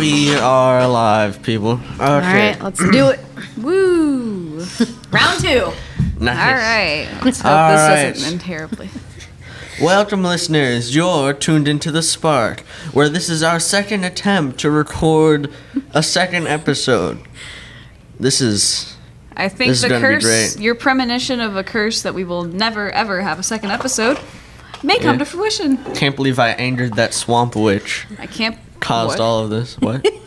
We are alive, people. Okay. All right, let's do it. Woo! Round two. Nice. All right. Let's hope All this right. doesn't end terribly. Welcome, listeners. You're tuned into The Spark, where this is our second attempt to record a second episode. This is. I think This is the gonna be curse, great. your premonition of a curse that we will never ever have a second episode, may come Yeah. to fruition. Can't believe I angered that swamp witch. I can't. Caused what? all of this. What?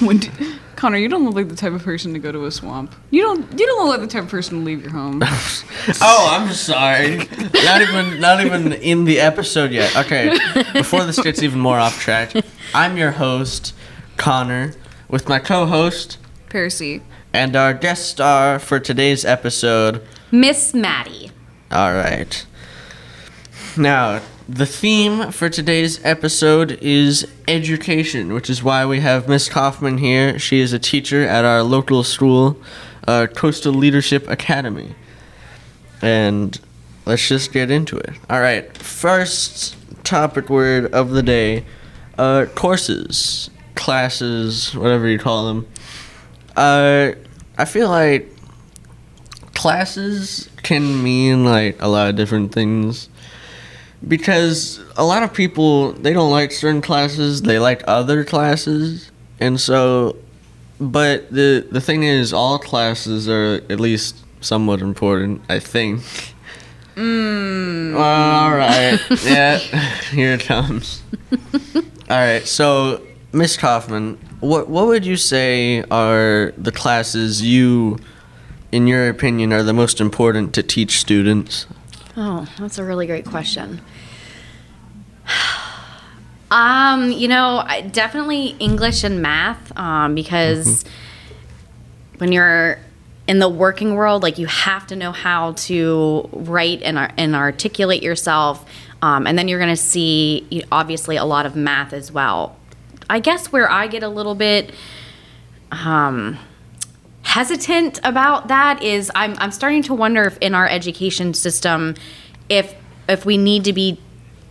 When do- Connor, you don't look like the type of person to go to a swamp. You don't. You don't look like the type of person to leave your home. oh, I'm sorry. Not even. Not even in the episode yet. Okay. Before this gets even more off track, I'm your host, Connor, with my co-host Percy. and our guest star for today's episode, Miss Maddie. All right. Now, the theme for today's episode is education, which is why we have Miss Kaufman here. She is a teacher at our local school, uh, Coastal Leadership Academy. And let's just get into it. All right. First topic word of the day uh, courses, classes, whatever you call them. Uh, I feel like classes can mean like a lot of different things because a lot of people they don't like certain classes they like other classes and so but the the thing is all classes are at least somewhat important i think mm. all right yeah here it comes all right so miss kaufman what what would you say are the classes you in your opinion are the most important to teach students Oh, that's a really great question. Um, you know, definitely English and math, um, because when you're in the working world, like you have to know how to write and, ar- and articulate yourself, um, and then you're going to see obviously a lot of math as well. I guess where I get a little bit um, hesitant about that is I'm, I'm starting to wonder if in our education system if if we need to be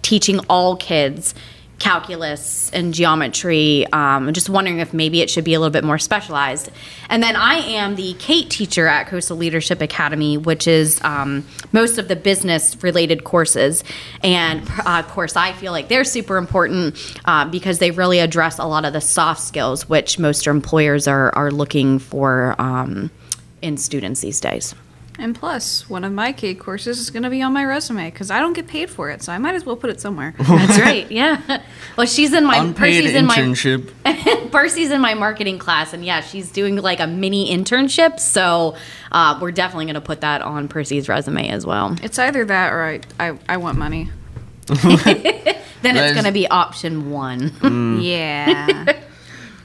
teaching all kids calculus and geometry um, I'm just wondering if maybe it should be a little bit more specialized. And then i am the kate teacher at coastal leadership academy which is um, most of the business related courses. And uh, of course i feel like they're super important uh, because they really address a lot of the soft skills which most employers are, are looking for um, in students these days And plus, one of my K courses is going to be on my resume because I don't get paid for it, so I might as well put it somewhere. that's right yeah well she's in my unpaid Percy's in my internship Percy's in my marketing class, and yeah, she's doing like a mini internship. So uh, we're definitely going to put that on Percy's resume as well. It's either that or I, I, I want money. Then That it's going to be option one. Mm. Yeah.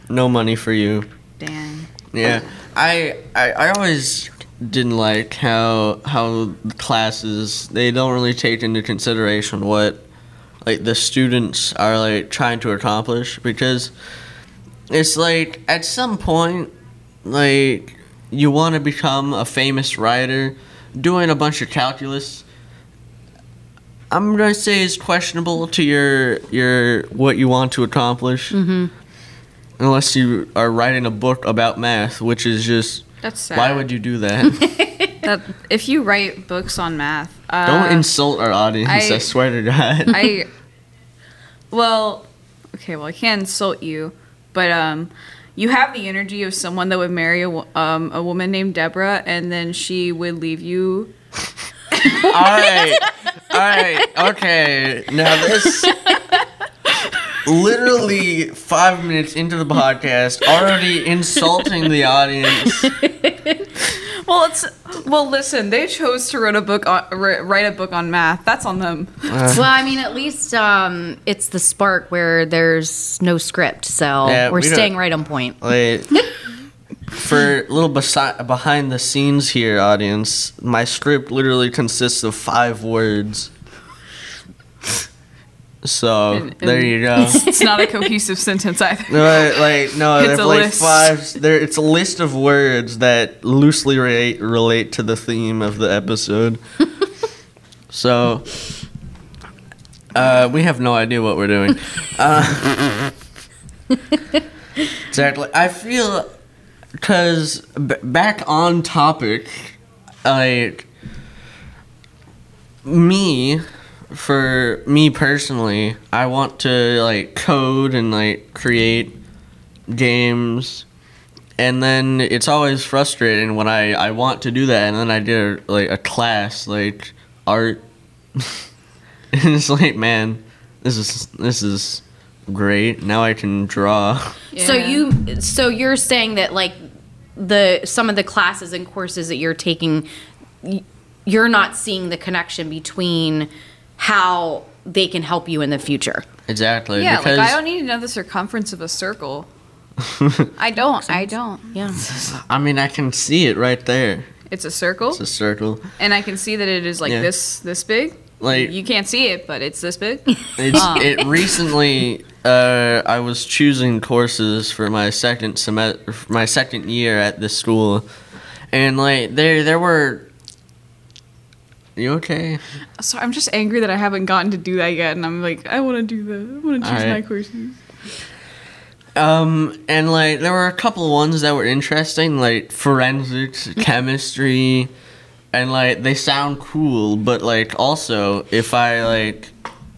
no money for you Dang. Yeah, I, I I always didn't like how how the classes they don't really take into consideration what like the students are like trying to accomplish because it's like at some point like you want to become a famous writer doing a bunch of calculus. I'm gonna say is questionable to your your what you want to accomplish mm-hmm. unless you are writing a book about math, which is just That's sad. why would you do that? that if you write books on math, uh, Don't insult our audience. I, I- swear to God. I well, okay, well I can't insult you, but um, you have the energy of someone that would marry a um a woman named Deborah, and then she would leave you. all right, all right, okay. Now this, literally five minutes into the podcast, already insulting the audience. Well, it's well. Listen, they chose to write a book on write a book on math. That's on them. well, I mean, at least um, it's the spark where there's no script, so Yeah, we're we staying right on point. Like, for a little besi- behind the scenes here, audience, my script literally consists of five words. So And- there you go. It's not a cohesive sentence either. No, like no, It's a like list. five. There, it's a list of words that loosely relate relate to the theme of the episode. so, uh, we have no idea what we're doing. Uh, exactly. I feel because b- back on topic, like me, for me personally, I want to like code and like create games. And then it's always frustrating when I, I want to do that and then I do like a class like art. And it's like man this is this is great. Now I can draw. So you so you're saying that like the some of the classes and courses that you're taking you're not seeing the connection between how they can help you in the future. exactly Yeah, because like I don't need to know the circumference of a circle. I don't. I don't. Yeah. I mean I can see it right there It's a circle, it's a circle and I can see that it is like Yeah. this this big. Like- you can't see it, but it's this big. It's, it recently, uh, I was choosing courses for my second semester, my second year at this school, and like there, there were. You okay? so I'm just angry that I haven't gotten to do that yet, and I'm like, I want to do that. I want to choose my courses. Um, and like there were a couple ones that were interesting, like forensics, chemistry, and like they sound cool, but like also if I like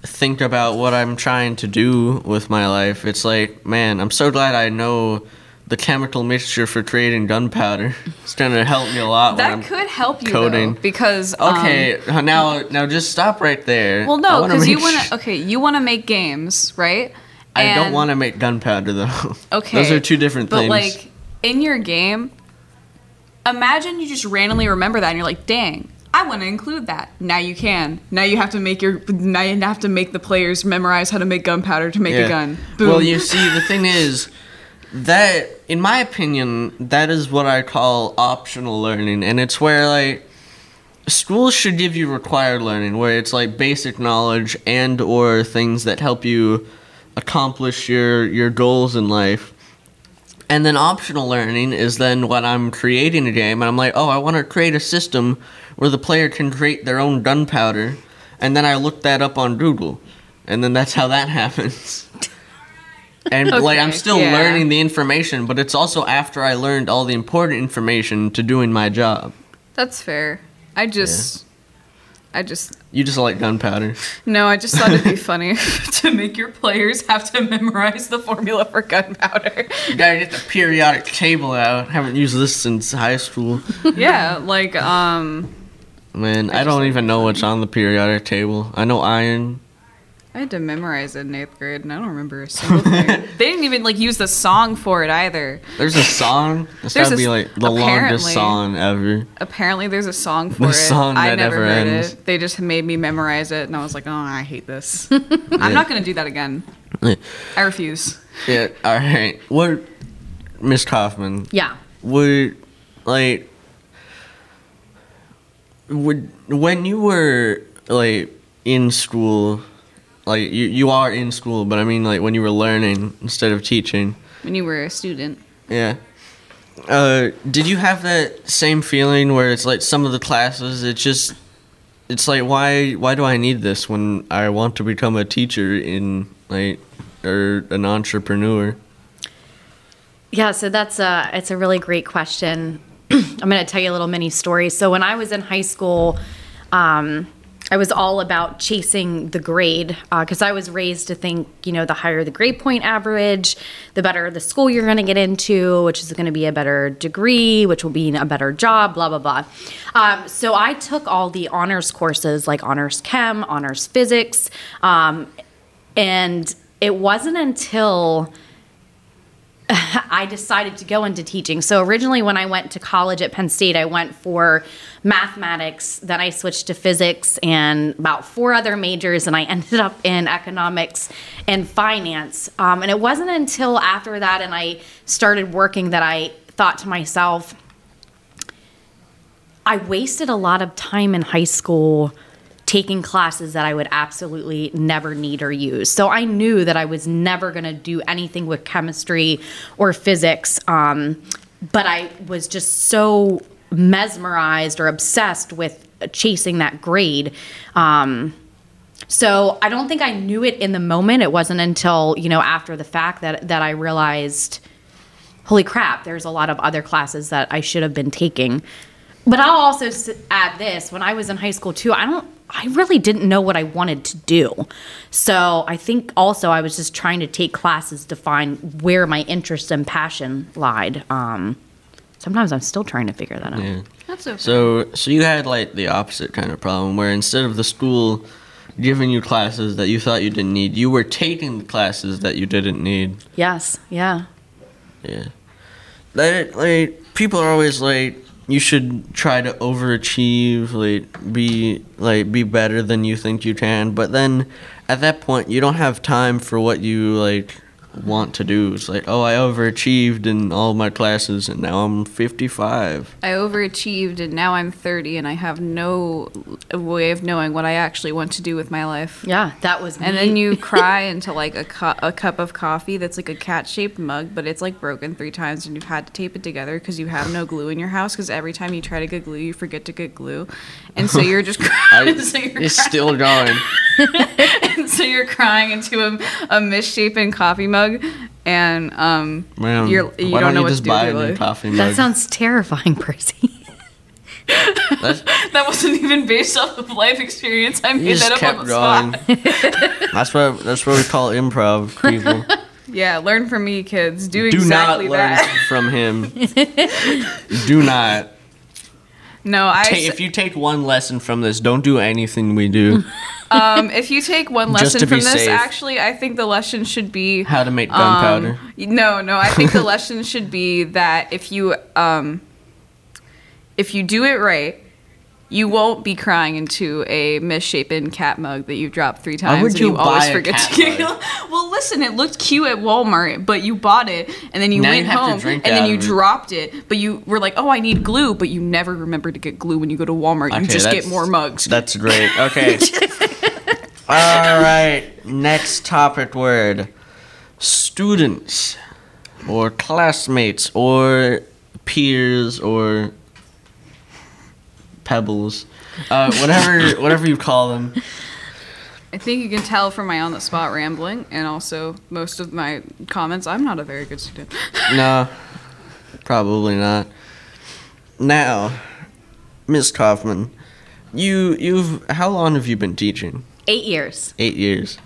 think about what I'm trying to do with my life, it's like, man, I'm so glad I know the chemical mixture for creating gunpowder. It's gonna help me a lot when That could help you coding. though, because um, Okay, now now just stop right there. well, no, because you want to. Okay, you want to make games, right? I don't want to make gunpowder though. Okay, those are two different but things. But like in your game, imagine you just randomly remember that, and you're like, "Dang, I want to include that." Now you can. Now you have to make your. Now you have to make the players memorize how to make gunpowder to make a gun. Boom. Well, you see, the thing is that, in my opinion, that is what I call optional learning, and it's where like schools should give you required learning, where it's like basic knowledge and or things that help you accomplish your your goals in life. And then optional learning is then when I'm creating a game and I'm like, oh, I want to create a system where the player can create their own gunpowder, and then I look that up on Google, and then that's how that happens. And like I'm still yeah. learning the information, but it's also after I learned all the important information to doing my job. that's fair. I just, I just You just like gunpowder. no. I just thought it'd be funny to make your players have to memorize the formula for gunpowder. You gotta get the periodic table out. I Haven't used this since high school. yeah, like um, Man, I, just don't even know what's on the periodic table. I know iron. I had to memorize it in eighth grade, and I don't remember a single thing. they didn't even like use the song for it either. There's a song. This There's gotta a be like the longest apparently- song ever. Apparently, there's a song for The it. song I that never never heard ends. it. They just made me memorize it, and I was like, "Oh, I hate this. I'm not gonna do that again. Yeah. I refuse." Yeah. All right. What, Miss Kaufman? Yeah. would like would when you were like in school like you, you are in school but i mean like when you were learning instead of teaching When you were a student, yeah uh did you have that same feeling where it's like some of the classes it's just it's like why why do i need this when i want to become a teacher in like or an entrepreneur Yeah, so that's a it's a really great question. I'm going to tell you a little mini story. So when I was in high school, um, I was all about chasing the grade because I was raised to think, you know, the higher the grade point average, the better the school you're going to get into, which is going to be a better degree, which will be a better job, blah, blah, blah. Um, so I took all the honors courses like honors chem, honors physics. Um, and it wasn't until I decided to go into teaching. So originally, when I went to college at Penn State, I went for mathematics. Then I switched to physics and about four other majors, and I ended up in economics and finance. Um, and it wasn't until after that, and I started working, that I thought to myself, I wasted a lot of time in high school taking classes that I would absolutely never need or use. So I knew that I was never going to do anything with chemistry or physics. Um, but I was just so mesmerized or obsessed with chasing that grade. Um, so I don't think I knew it in the moment. It wasn't until you know after the fact that that I realized, holy crap, there's a lot of other classes that I should have been taking. But I'll also add this: when I was in high school too, I don't. I really didn't know what I wanted to do. So I think also I was just trying to take classes to find where my interest and passion lied. Um, sometimes I'm still trying to figure that out. Yeah. That's okay. So, so you had like the opposite kind of problem where instead of the school giving you classes that you thought you didn't need, you were taking the classes that you didn't need. Yes. Yeah. Yeah. Like, like people are always like, you should try to overachieve, like be like be better than you think you can. But then, at that point, you don't have time for what you like want to do. It's like, oh, I overachieved in all my classes, and now I'm 55. I overachieved and now I'm 30 and I have no way of knowing what I actually want to do with my life. Yeah. That was me. And then you cry into like a, cu- a cup of coffee that's like a cat shaped mug, but it's like broken three times and you've had to tape it together because you have no glue in your house because every time you try to get glue, you forget to get glue. And so you're just crying. I, so, you're it's crying still going. and so you're crying into a, a misshapen coffee mug and um, Man, you're, you why don't know you what just to do buy with a your new life. coffee mug? that sounds terrifying, Percy. That wasn't even based off of life experience. I you made just that up kept on the going. spot. that's what that's what we call improv, people. Yeah, learn from me, kids. Do, Do exactly not learn that. from him. do not. No, I. Ta- s- if you take one lesson from this, don't do anything we do. Um, if you take one lesson from this, safe. actually, I think the lesson should be How to make gunpowder. Um, no, no. I think the lesson should be that if you um, if you do it right, you won't be crying into a misshapen cat mug that you dropped three times. would and you you always forget to get. well, listen, it looked cute at Walmart, but you bought it and then you Now went you home and then you it. dropped it. But you were like, "Oh, I need glue," but you never remember to get glue when you go to Walmart. you just get more mugs. That's great. Okay. All right. Next topic word: students, or classmates, or peers, or pebbles, uh, whatever whatever you call them. I think you can tell from my on the spot rambling and also most of my comments. I'm not a very good student. No, probably not. Now, Miss Kaufman, you you've how long have you been teaching? Eight years. Eight years.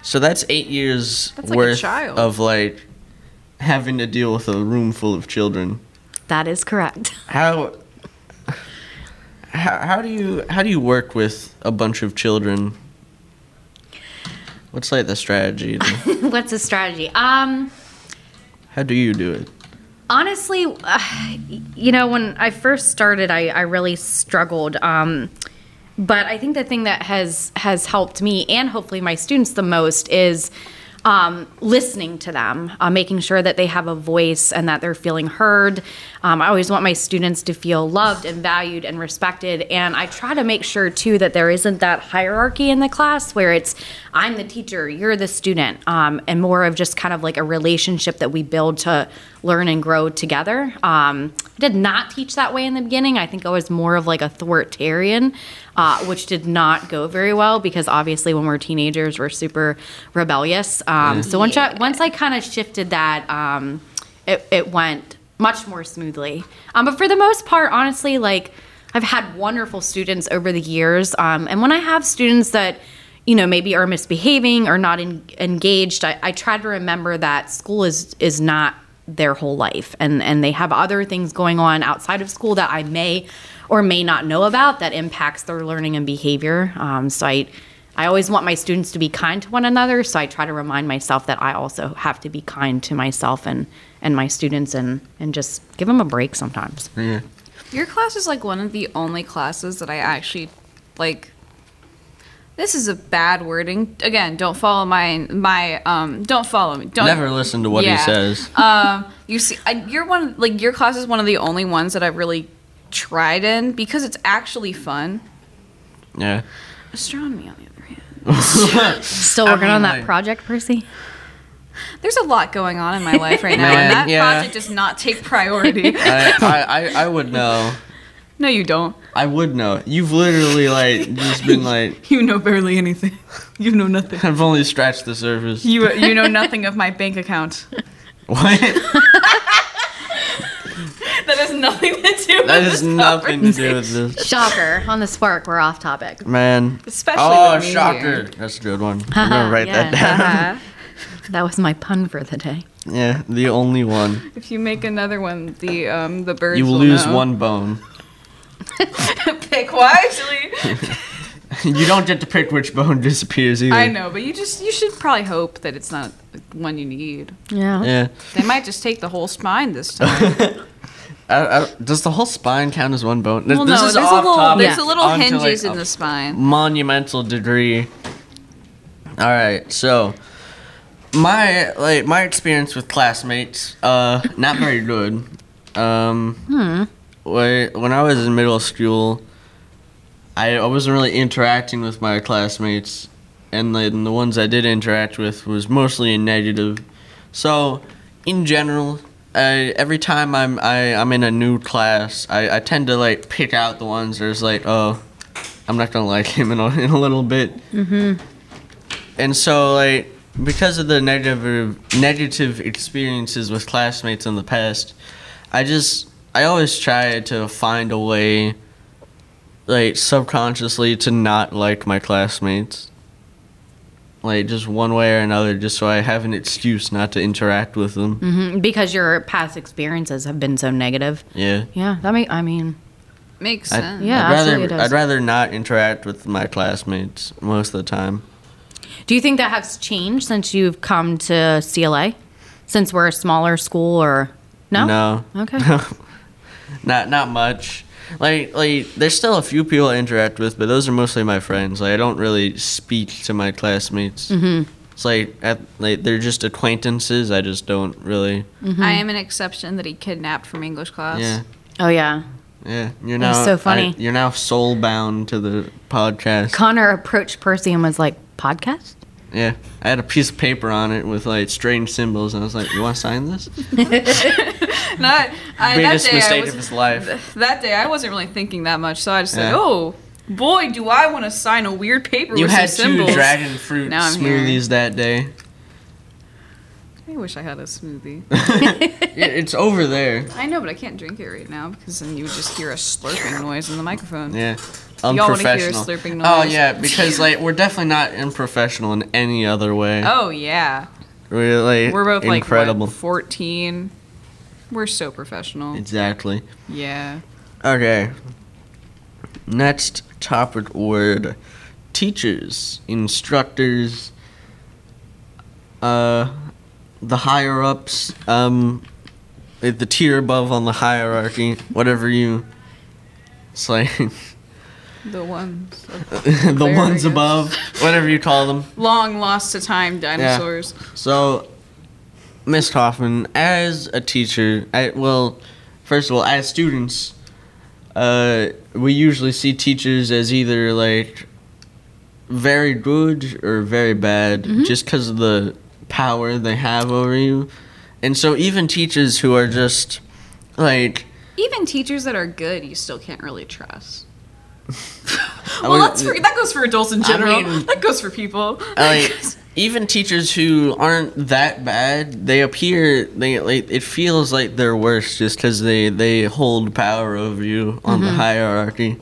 So that's eight years That's like a worth child. of like having to deal with a room full of children. That is correct. How how, how do you how do you work with a bunch of children? What's like the strategy? What's the strategy? Um, how do you do it? honestly, uh, you know, when I first started, I, I really struggled. Um, but I think the thing that has has helped me and hopefully my students the most is um, listening to them, uh, making sure that they have a voice and that they're feeling heard. Um, I always want my students to feel loved and valued and respected. And I try to make sure, too, that there isn't that hierarchy in the class where it's I'm the teacher, you're the student, um, and more of just kind of like a relationship that we build to learn and grow together. Um, I did not teach that way in the beginning. I think I was more of like authoritarian, uh, which did not go very well because obviously when we're teenagers, we're super rebellious. Um, so once I, once I kind of shifted that, um, it, it went much more smoothly. Um, but for the most part, honestly, like I've had wonderful students over the years. Um, and when I have students that, you know, maybe are misbehaving or not en- engaged, I, I try to remember that school is is not their whole life, and and they have other things going on outside of school that I may or may not know about that impacts their learning and behavior. Um, so I. I always want my students to be kind to one another, so I try to remind myself that I also have to be kind to myself and, and my students and, and just give them a break sometimes. Yeah. Your class is like one of the only classes that I actually like. This is a bad wording. Again, don't follow my my um. Don't follow me. Don't Never listen to what he Yeah. says. Um, you see, I, you're one like your class is one of the only ones that I've really tried in because it's actually fun. Yeah. Astronomy, on the other hand, Still I working mean, on that like- project, Percy? there's a lot going on in my life right now, Man, and that yeah. project does not take priority. I, I, I, I would know. no, you don't. I would know. You've literally like just been like, You know barely anything. You know nothing. I've only scratched the surface. You you know nothing of my bank account. What? That has nothing to do with That this has nothing to do with this. Shocker. On the spark, we're off topic. Man. Especially oh, when we shocker. hear- That's a good one. I'm gonna write that down. Uh, That was my pun for the day. Yeah, the only one. if you make another one, the um the birds You will lose know. one bone. Pick wisely. you don't get to pick which bone disappears either. I know, but you just you should probably hope that it's not one you need. Yeah. Yeah. They might just take the whole spine this time. I, I, does the whole spine count as one bone? This, well, this no, is there's a off little topic there's a little onto, like, hinges in the spine. monumental degree. All right, so my like my experience with classmates, uh, not very good. Um, Hmm. When when I was in middle school, I, I wasn't really interacting with my classmates, and then the ones I did interact with was mostly in negative. So, in general, I, every time I'm I, I'm in a new class, I, I tend to like pick out the ones there's like, oh, I'm not gonna like him in a, in a little bit. Mm-hmm. And so like because of the negative negative experiences with classmates in the past, I just I always try to find a way like subconsciously to not like my classmates. Like just one way or another, just so I have an excuse not to interact with them. hmm Because your past experiences have been so negative. Yeah. Yeah. That make. I mean. Makes I'd, sense. Yeah, I'd rather absolutely it does. I'd rather not interact with my classmates most of the time. Do you think that has changed since you've come to CLA? Since we're a smaller school, or no? No. Okay. not not much. Like like there's still a few people I interact with, but those are mostly my friends. Like I don't really speak to my classmates. Mm-hmm. It's like at, like they're just acquaintances. I just don't really. I am an exception that he kidnapped from English class. Yeah. Oh yeah. Yeah, you're now so funny. I- you're now soul bound to the podcast. Connor approached Percy and was like, "Podcast." Yeah, I had a piece of paper on it with like strange symbols, and I was like, "You want to sign this?" Not I, that Biggest day I mistake was, of his life. That day I wasn't really thinking that much, so I just said, Yeah. "Oh, boy, do I want to sign a weird paper You with had some two symbols." dragon fruit Now I'm here. smoothies that day. I wish I had a smoothie. It's over there. I know, but I can't drink it right now because then you would just hear a slurping noise in the microphone. Yeah. Unprofessional. Oh yeah, because like we're definitely not unprofessional in any other way. Oh yeah, We're we're both like incredible. what, fourteen. We're so professional. Exactly. Yeah. Okay. Next topic word: teachers, instructors, uh, the higher ups, um, the tier above on the hierarchy, whatever you. It's like The ones the ones above, whatever you call them. long lost to time dinosaurs. Yeah. So, Miss Hoffman, as a teacher, I, well, first of all, as students, uh, we usually see teachers as either like very good or very bad, just because of the power they have over you. And so, even teachers who are just like, Even teachers that are good, you still can't really trust. I well, that's for, that goes for adults in I general. mean- that goes for people. like even teachers who aren't that bad they appear they like it feels like they're worse just because they they hold power over you on the mm-hmm. hierarchy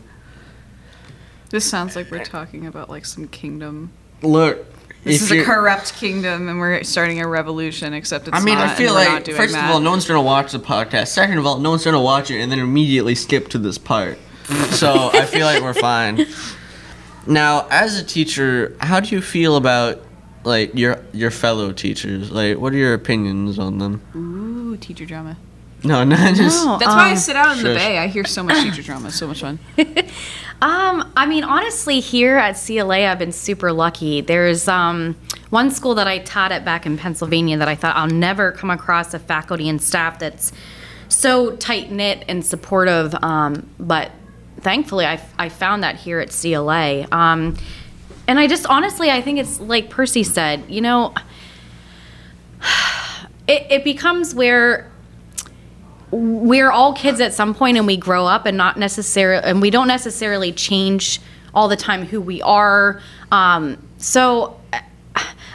This sounds like we're talking about like some kingdom. look This is a corrupt kingdom, and we're starting a revolution. Except it's I mean, not, I feel and we're not like first that. of all, no one's gonna watch the podcast. Second of all, no one's gonna watch it and then immediately skip to this part. So I feel like we're fine. Now, as a teacher, how do you feel about like your your fellow teachers? Like, what are your opinions on them? Ooh, teacher drama. No, not just. No. That's why I Um, sit out in the shush. bay. I hear so much teacher drama. So much fun. Um, I mean, honestly, here at CLA, I've been super lucky. There's um, one school that I taught at back in Pennsylvania that I thought I'll never come across a faculty and staff that's so tight knit and supportive. Um, but thankfully, I, I found that here at CLA. Um, and I just honestly, I think it's like Percy said, you know, it, it becomes where we're all kids at some point and we grow up and not necessarily and we don't necessarily change all the time who we are um, so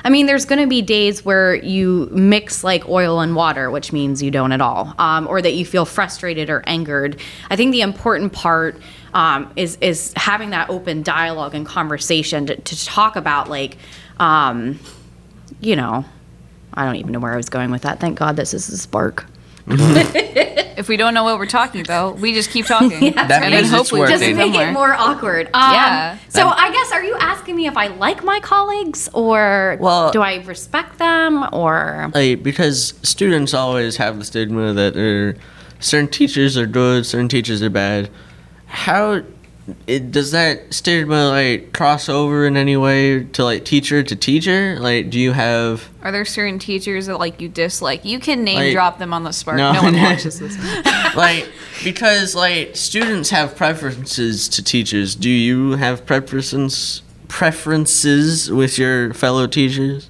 I mean, there's going to be days where you mix like oil and water, which means you don't at all, um, or that you feel frustrated or angered. I think the important part um, is is having that open dialogue and conversation to, to talk about like, um, you know, I don't even know where I was going with that. Thank God this is a spark. If we don't know what we're talking about, we just keep talking. That and then means it's hopefully working. Just get make it more awkward. Um, Yeah. So I guess are you asking me if I like my colleagues or Well- do I respect them or like because students always have the stigma that certain teachers are good, certain teachers are bad. How it, does that stigma like cross over in any way to like teacher to teacher? Like, do you have Are there certain teachers that like you dislike? You can name Like- drop them on the spark. No. No, one watches this. like because like students have preferences to teachers? Do you have preferences preferences with your fellow teachers?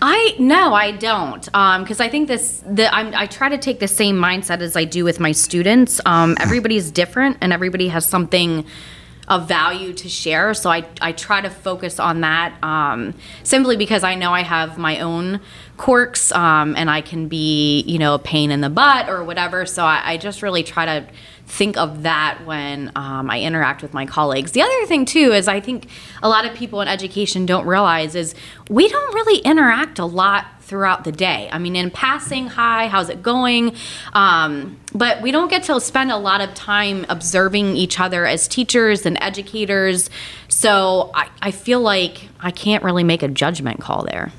I no, I don't, because I think this. The I'm, I try to take the same mindset as I do with my students. Um, everybody's different, and everybody has something of value to share. So I I try to focus on that um, simply because I know I have my own quirks, um, and I can be you know a pain in the butt or whatever. So I, I just really try to think of that when um, I interact with my colleagues. The other thing too is I think a lot of people in education don't realize is we don't really interact a lot throughout the day. I mean, in passing, hi, how's it going? Um, but we don't get to spend a lot of time observing each other as teachers and educators. So I, I feel like I can't really make a judgment call there.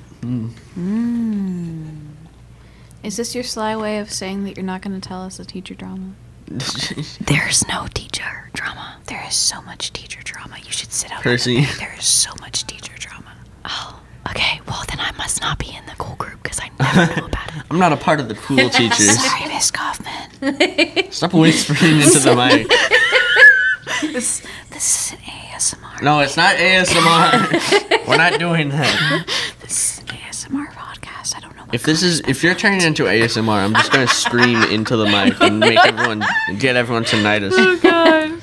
Is this your sly way of saying that you're not going to tell us a teacher drama? There's no teacher drama. There is so much teacher drama. You should sit out. Percy. There is so much teacher drama. Oh, okay. Well, then I must not be in the cool group because I never know about it. I'm not a part of the cool teachers. Sorry, Miss Kaufman. Stop whispering into the mic. This this is an ASMR. No, it's not ASMR. We're not doing that. This is an ASMR podcast. I don't know. What If this is if you're turning into ASMR, I'm just gonna scream into the mic and make everyone get everyone tinnitus. Oh God.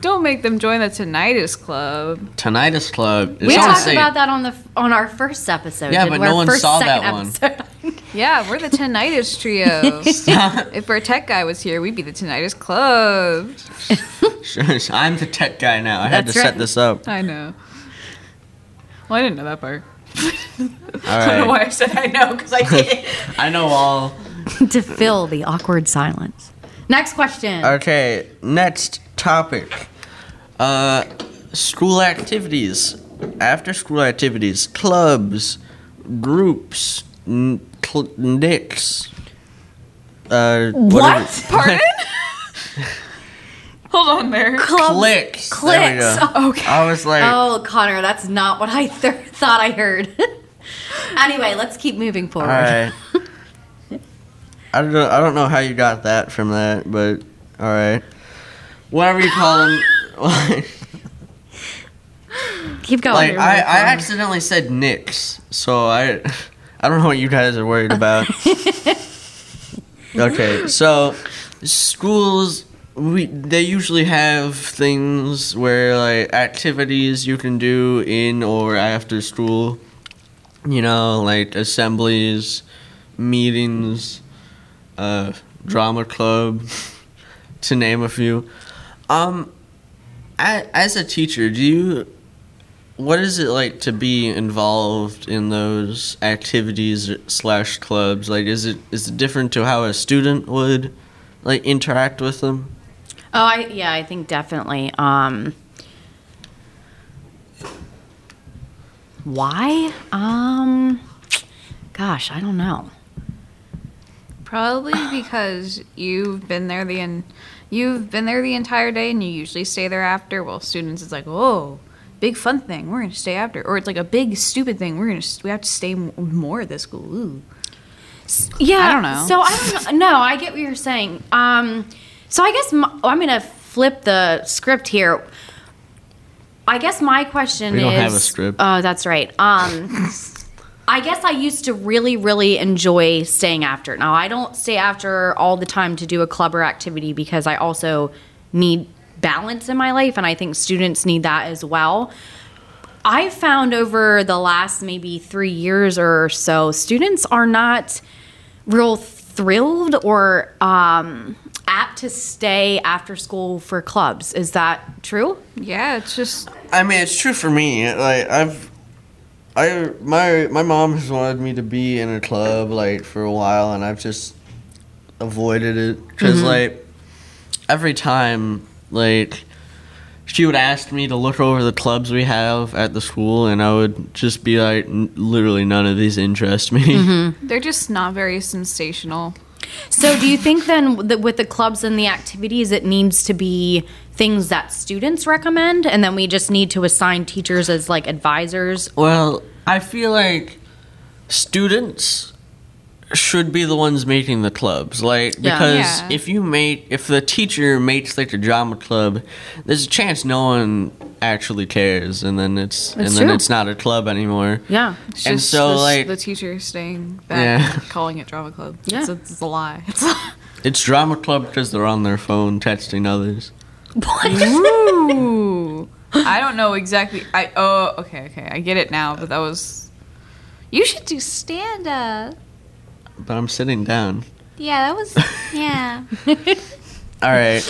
Don't make them join the Tinnitus Club. Tinnitus Club. We talked safe. about that on the on our first episode. Yeah, but we? no Our one first, saw that second one. episode. Yeah, we're the Tinnitus Trio. if our tech guy was here, we'd be the Tinnitus Club. Shush, I'm the tech guy now. I had That's to set this up. I know. Well, I didn't know that part. All I don't know why. I said I know because I did. I know all. to fill the awkward silence. Next question. Okay, next topic. Uh, school activities. After school activities, clubs, groups, n- cl- nicks. Uh, whatever- What? Pardon? Hold on there. Clubs, Clicks. There we Clicks. go. Okay. I was like, Oh, Connor, that's not what I th- thought I heard. anyway, let's keep moving forward. all right. I don't know. I don't know how you got that from that, but all right. Whatever you call them. Keep going. like I, I accidentally said Knicks, so I I don't know what you guys are worried about. okay, so schools we they usually have things where like activities you can do in or after school. You know, like assemblies, meetings, uh, drama club, to name a few. Um, as a teacher, do you what is it like to be involved in those activities slash clubs? Like, is it is it different to how a student would like interact with them? Oh, I yeah, I think definitely. Um, why? Um, gosh, I don't know. Probably because you've been there the en- you've been there the entire day, and you usually stay there after. Well, students, it's like, oh, big fun thing, we're gonna stay after, or it's like a big stupid thing, we're gonna we have to stay m- more at this school. Ooh. Yeah, I don't know. So I don't know. No, I get what you're saying. Um, so I guess my, I'm gonna flip the script here. I guess my question We is. don't have a script. Oh, that's right. Um, I guess I used to really, really enjoy staying after. Now, I don't stay after all the time to do a club or activity because I also need balance in my life, and I think students need that as well. I found over the last maybe three years or so, students are not real thrilled or um, apt to stay after school for clubs. Is that true? Yeah, it's just I mean, it's true for me. Like I've, I my my mom has wanted me to be in a club like for a while, and I've just avoided it because mm-hmm. like every time like she would ask me to look over the clubs we have at the school, and I would just be like, "N- literally none of these interest me. Mm-hmm. they're just not very sensational. So, do you think then that with the clubs and the activities, it needs to be things that students recommend, and then we just need to assign teachers as like advisors? Well, I feel like students should be the ones making the clubs. Like Yeah. because Yeah. if you make if the teacher makes like a drama club, there's a chance no one actually cares and then it's and It's then it's not a club anymore. Yeah. It's And just so, the, like- the teacher staying back, Yeah. calling it drama club. Yeah. it's a, it's a lie. It's It's drama club because they're on their phone texting others. Ooh. I don't know exactly. I oh okay okay I get it now, but that was. You should do stand up. But I'm sitting down. Yeah, that was yeah. All right.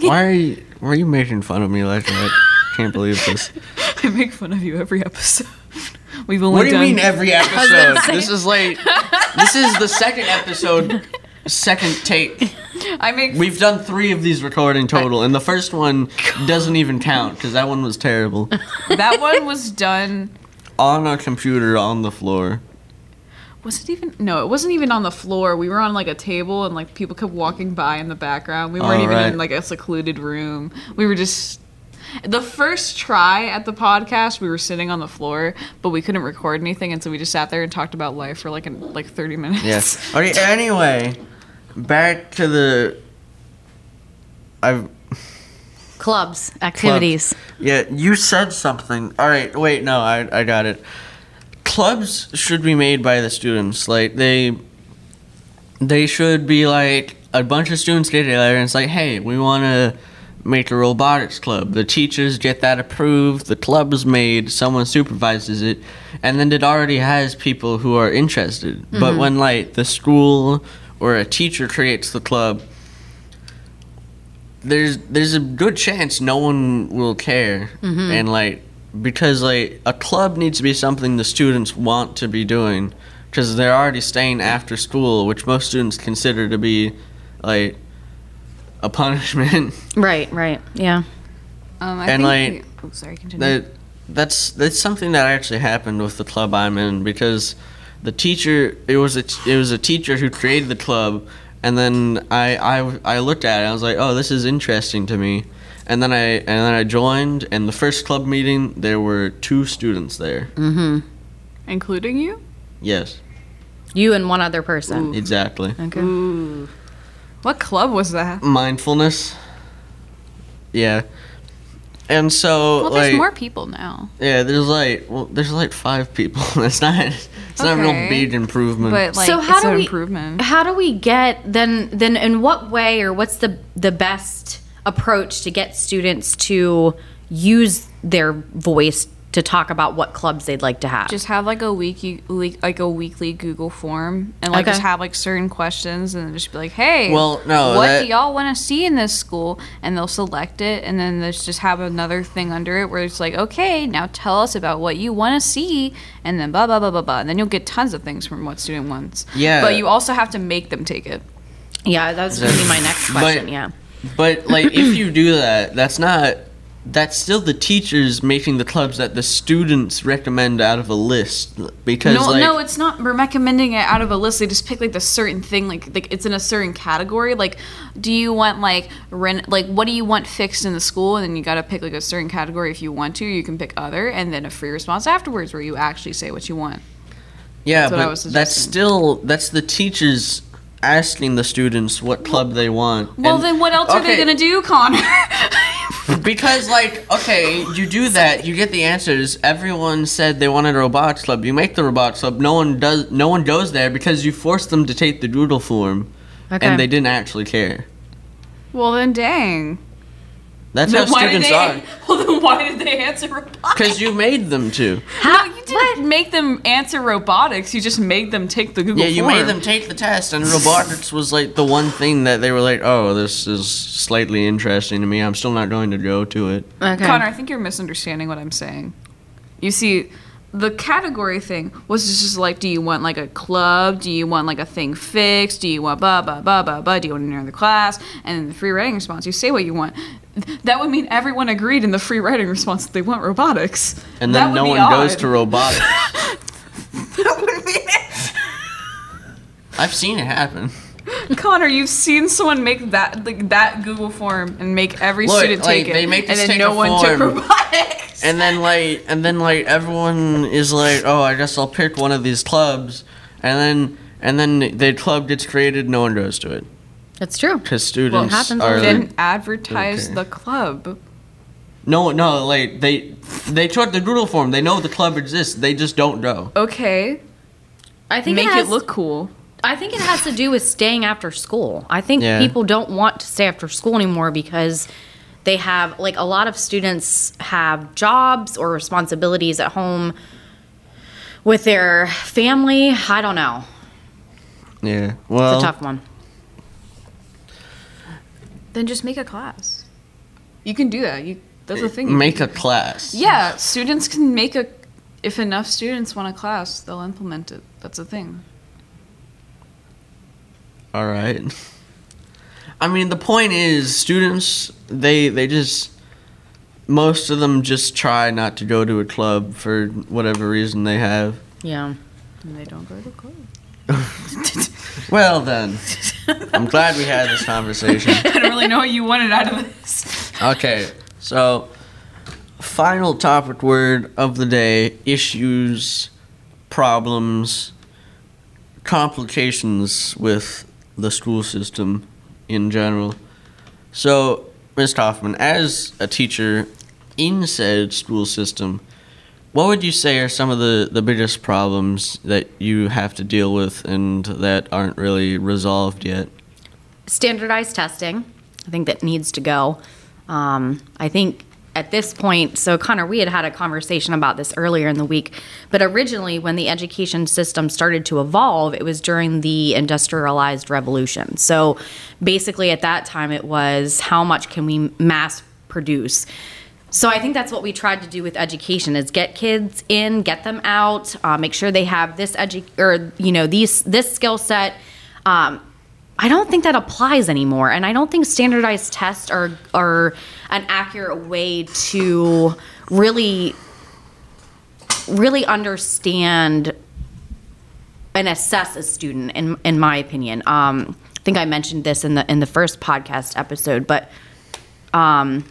Why are you why are you making fun of me like that? Can't believe this. I make fun of you every episode. We've only What do you done. mean every episode? This is like this is the second episode, second take. I make We've done three of these recording total, and the first one doesn't even count because that one was terrible. that one was done. On a computer on the floor. Was it even? No, it wasn't even on the floor. We were on like a table, and like people kept walking by in the background. We weren't Oh, even right. in like a secluded room. We were just. The first try at the podcast, we were sitting on the floor, but we couldn't record anything, and so we just sat there and talked about life for like an, like thirty minutes. Yes. Okay. Anyway, back to the. I've Clubs, activities. Yeah, you said something. All right, wait, no, I I got it. Clubs should be made by the students. Like they they should be like a bunch of students get together and it's like, "Hey, we want to make a robotics club." The teachers get that approved, the club's made, someone supervises it, and then it already has people who are interested. But mm-hmm. when like the school or a teacher creates the club, there's there's a good chance no one will care mm-hmm. and like because like a club needs to be something the students want to be doing because they're already staying after school which most students consider to be like a punishment Right, right. Yeah. Um, I And, think like, we- oh, sorry, continue. that that's that's something that actually happened with the club I'm in because the teacher it was a it was a teacher who created the club and then I I, I looked at it I was like oh this is interesting to me and then I and then I joined and the first club meeting there were two students there Mm-hmm. Including you? yes You and one other person. exactly Okay. Ooh. What club was that? mindfulness yeah and so Well, there's like more people now. yeah there's like well there's like five people it's not it's not a real big improvement But like, So how it's do an we- improvement. How do we get then then in what way or what's the the best approach to get students to use their voice to talk about what clubs they'd like to have? Just have like a weekly, week, like a weekly Google form, and like Okay. just have like certain questions, and just be like, "Hey, Well, no, what that- do y'all want to see in this school?" And they'll select it, and then there's just have another thing under it where it's like, "Okay, now tell us about what you want to see," and then blah blah blah blah blah, and then you'll get tons of things from what student wants. Yeah. but you also have to make them take it. yeah, that's gonna be my next But- question. yeah. But like if you do that, that's not that's still the teachers making the clubs that the students recommend out of a list because No, like no, it's not. We're recommending it out of a list. They just pick like the certain thing, like like it's in a certain category. Like, do you want like rent? Like, what do you want fixed in the school? And then you got to pick like a certain category if you want to. You can pick other, and then a free response afterwards where you actually say what you want. yeah, that's what I but was that's still that's the teachers asking the students what club they want. Well, And- then what else are they gonna do, Connor? because like okay you do that you get the answers everyone said they wanted a robotics club you make the robotics club no one does no one goes there because you forced them to take the Google form Okay. and they didn't actually care Well then, dang. That's Then how why did students they, are Well then, why did they answer robotics? because you made them to How, No, you didn't make them answer robotics. You just made them take the Google yeah you form. made them take the test and robotics was like the one thing that they were like oh this is slightly interesting to me i'm still not going to go to it Okay. Connor, I think you're misunderstanding what I'm saying. You see, the category thing was just like, do you want like a club? Do you want like a thing fixed? Do you want blah blah blah blah blah? Do you want to enter the class? And in the free writing response, you say what you want. That would mean everyone agreed in the free writing response that they want robotics. and then no one goes to robotics that would be it. i've seen it happen Connor, you've seen someone make that like that Google form and make every Look, student like, take it, they make and then take no a one took robotics. and then like and then like everyone is like oh i guess i'll pick one of these clubs and then and then the club gets created no one goes to it That's true. because students happens are all the then advertise Okay. the club. no no like they they took the Google form they know the club exists they just don't go Okay, I think make it, has, it look cool. I think it has to do with staying after school. I think Yeah. people don't want to stay after school anymore because they have like a lot of students have jobs or responsibilities at home with their family. I don't know. yeah Well, It's a tough one. Then just make a class. You can do that. You that's the uh, thing. make a class yeah. Students can make a. If enough students want a class, they'll implement it. That's a thing. All right i mean the point is students they they just most of them just try not to go to a club for whatever reason they have Yeah. And they don't go to club. well then i'm glad we had this conversation I don't really know what you wanted out of this. Okay, so final topic word of the day issues, problems, complications with the school system in general. So, Ms. Kaufman, as a teacher in said school system, what would you say are some of the, the biggest problems that you have to deal with and that aren't really resolved yet? standardized testing. I think that needs to go. Um, I think at this point, so Connor, we had had a conversation about this earlier in the week, but originally, when the education system started to evolve, it was during the industrialized revolution. So basically, at that time, it was how much can we mass produce? So I think that's what we tried to do with education is get kids in, get them out, uh, make sure they have this edu- or you know these this skill set. Um, I don't think that applies anymore, and I don't think standardized tests are are an accurate way to really really understand and assess a student. In in my opinion, um, I think I mentioned this in the in the first podcast episode, but. Um,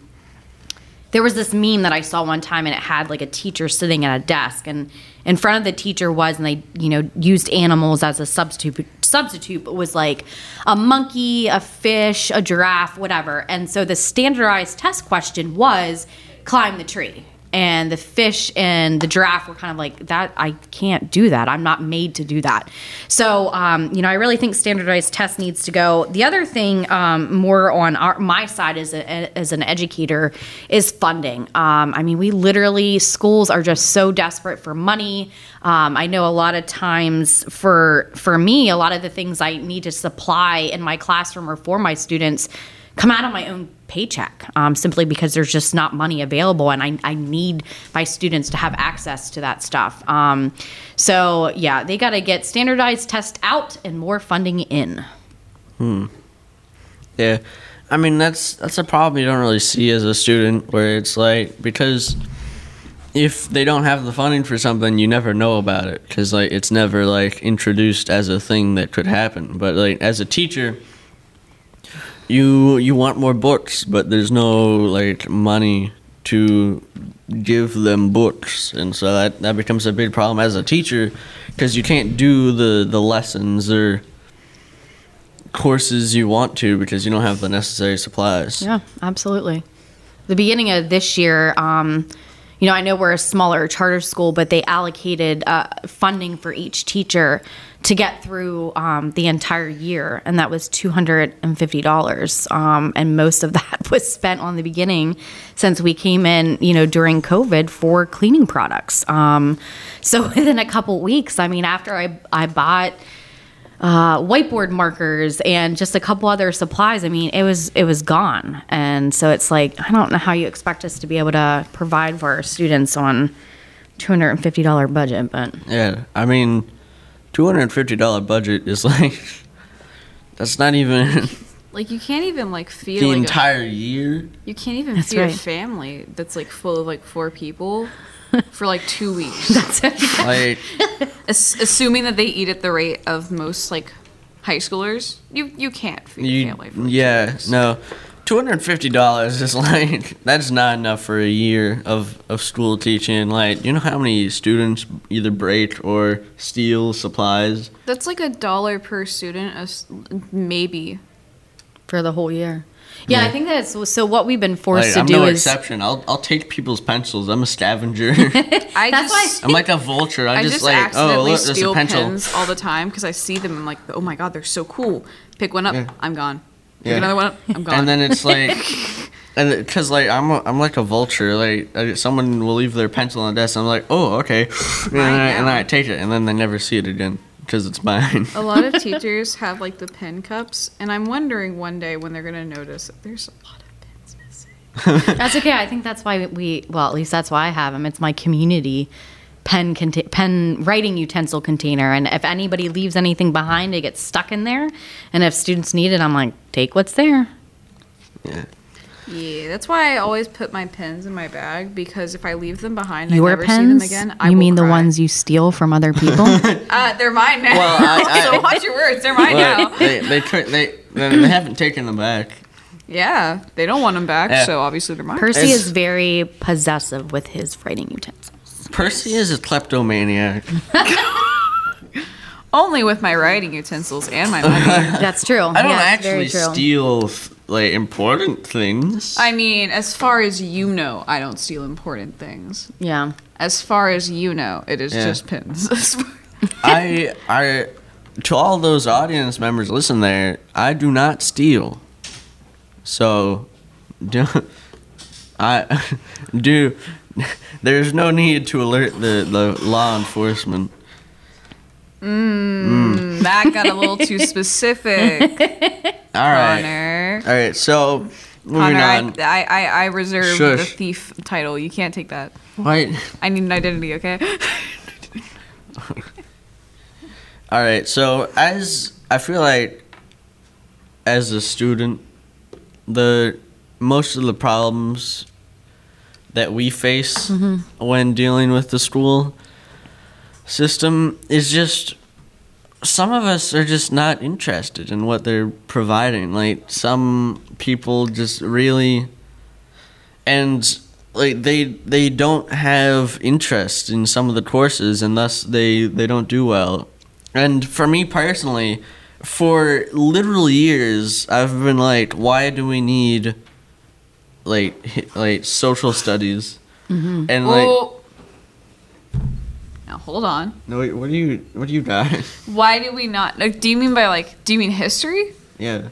there was this meme that I saw one time and it had like a teacher sitting at a desk and in front of the teacher was and they you know used animals as a substitute substitute but was like a monkey, a fish, a giraffe, whatever. And so the standardized test question was climb the tree. And the fish and the giraffe were kind of like that. I can't do that. I'm not made to do that. So, um, you know, I really think standardized test needs to go. The other thing, um, more on our, my side as, a, as an educator, is funding. Um, I mean, we literally schools are just so desperate for money. Um, I know a lot of times for for me, a lot of the things I need to supply in my classroom or for my students come out of my own paycheck um, simply because there's just not money available and I, I need my students to have access to that stuff. Um, so yeah they got to get standardized tests out and more funding in. Hmm. Yeah, I mean that's that's a problem you don't really see as a student, where it's like because if they don't have the funding for something, you never know about it because like it's never like introduced as a thing that could happen. But like as a teacher, you you want more books, but there's no like money to give them books, and so that that becomes a big problem as a teacher because you can't do the the lessons or courses you want to because you don't have the necessary supplies. yeah absolutely the beginning of this year, um, you know, I know we're a smaller charter school, but they allocated uh, funding for each teacher to get through um, the entire year, and that was two hundred and fifty dollars. Um, and most of that was spent on the beginning, since we came in, you know, during COVID for cleaning products. Um, so within a couple weeks, I mean, after I I bought uh, whiteboard markers and just a couple other supplies. I mean, it was it was gone, and so it's like I don't know how you expect us to be able to provide for our students on two hundred and fifty dollar budget, but Yeah, I mean, two hundred and fifty dollar budget is like that's not even Like you can't even like feed the like a- entire year. you can't even That's feed right. a family that's like full of like four people for like two weeks. that's Like, Ass- assuming that they eat at the rate of most like high schoolers, you you can't feed a you, family. For like, two yeah, weeks. no, two hundred and fifty dollars is like that's not enough for a year of of school teaching. Like, you know how many students either break or steal supplies? That's like a dollar per student, as- maybe. for the whole year. Yeah, I think that's so. What we've been forced Like, to I'm do no is exception. I'll I'll take people's pencils. I'm a scavenger. I That's just, I'm like a vulture. I, I just, just like, oh look, there's a steal pencil. pens all the time because I see them. I'm like, oh my god, they're so cool. Pick one up, Yeah. I'm gone. Pick Yeah. another one up, I'm gone. And then it's like, and because like I'm a, I'm like a vulture. Like I, someone will leave their pencil on the desk. And I'm like, oh okay, and, I, and I take it, and then they never see it again because it's mine. a lot of teachers have like the pen cups, and I'm wondering one day when they're gonna notice that there's a lot of pens missing. that's okay. I think that's why we. Well, at least that's why I have them. It's my community pen conta- pen writing utensil container, and if anybody leaves anything behind, it gets stuck in there. And if students need it, I'm like, take what's there. yeah. Yeah, that's why I always put my pens in my bag because if I leave them behind, Your I never pens? see them again. I you will mean the ones you steal from other people? Uh, they're mine now. Well, I- I- so watch your words. They're mine But now. they they tr- they they they haven't taken them back. Yeah, they don't want them back, Yeah. so obviously they're mine. Percy It's- is very possessive with his writing utensils. Percy is a kleptomaniac. Only with my writing utensils and my money. That's true. I don't Yes, very actually steal like important things. I mean, as far as you know, I don't steal important things. Yeah. As far as you know, it is Yeah. just pins. I I to all those audience members listen there, I do not steal. So don't. I do there's no need to alert the, the law enforcement. Mm, that got a little too specific, All right. Connor. All right. So moving Connor, on. I, I, I reserve the thief title. You can't take that. What? I need an identity, okay? All right. So as I feel like as a student, the most of the problems that we face mm-hmm. when dealing with the school system is just some of us are just not interested in what they're providing. Like some people just really and like they they don't have interest in some of the courses and thus they they don't do well. And for me personally, for literal years I've been like why do we need like like social studies? Mm-hmm. And like well, now hold on. no wait, what do you what do you got? Why do we not? Like, do you mean by like? Do you mean history? yeah.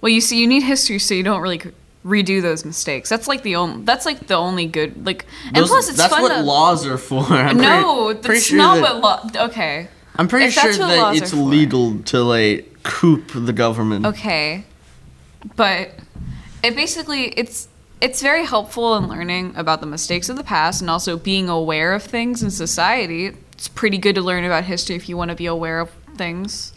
Well, you see, you need history so you don't really redo those mistakes. That's like the only. That's like the only good. Like, and Those- plus, it's that's fun what to. laws are for. I'm no, pretty, that's pretty sure not that- what law. Okay, I'm pretty if sure that it's for. legal to like coup the government. okay, but it basically it's it's very helpful in learning about the mistakes of the past and also being aware of things in society. It's pretty good to learn about history if you want to be aware of things.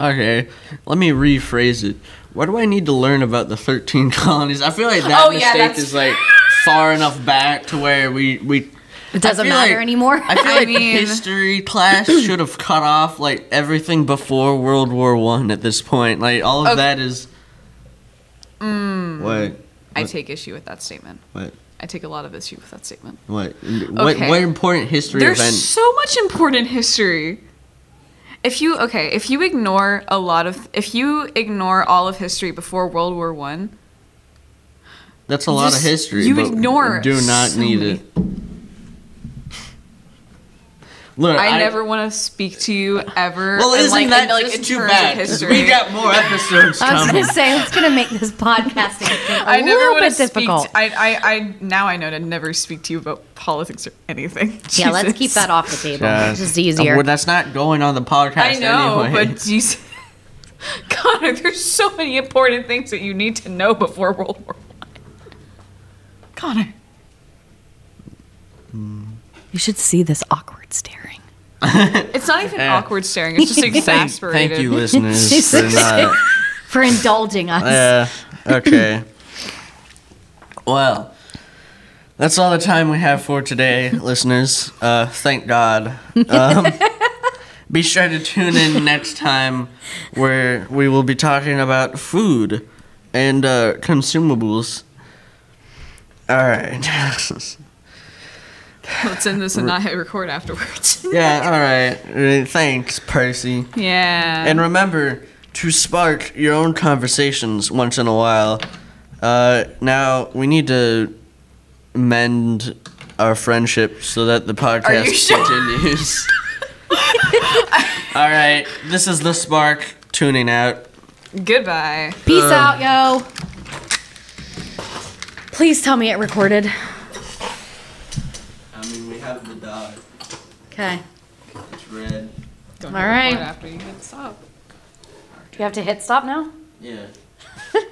Okay, let me rephrase it. What do I need to learn about the 13 colonies? I feel like that Oh, mistake that's- is like far enough back to where we we. It doesn't matter like- anymore. I feel I like mean- history class should have cut off like everything before World War One at this point. Like all of Okay. that is. Mm. What? I What? take issue with that statement. What? I take a lot of issue with that statement. What? What? Okay. What important history There's event? so much important history. If you okay, if you ignore a lot of if you ignore all of history before World War 1, That's a lot of Just- history. you but ignore Do not so need many- it. Look, I, never want to speak to you ever. Well, and, isn't like, that and, like, just in too terms bad? of 'Cause history. We got more episodes I was gonna say it's gonna make this podcasting thing a I never little want bit to speak. difficult. To, I, I, I now I know to never speak to you about politics or anything. yeah, let's keep that off the table. Yeah. It's just easier. Uh, well, that's not going on the podcast I know, anyway. but Jesus, Connor, there's so many important things that you need to know before World War One. Connor, you should see this awkward staring. it's not even awkward staring. It's just thank, exasperated. thank you, listeners, for not. For indulging us. Yeah. Okay. Well, that's all the time we have for today, listeners. Uh, thank God. Um, be sure to tune in next time, where we will be talking about food and uh, consumables. All right. Let's end this and not hit record afterwards. yeah. All right. Uh, Thanks, Percy. yeah. And remember to spark your own conversations once in a while. Uh, now we need to mend our friendship so that the podcast you sure? continues. All right, this is the spark tuning out. Goodbye. Peace out, yo. Please tell me it recorded. I mean, we have the dog. Okay. It's red. Don't All hit record right. After you hit stop. Do you have to hit stop now? Yeah.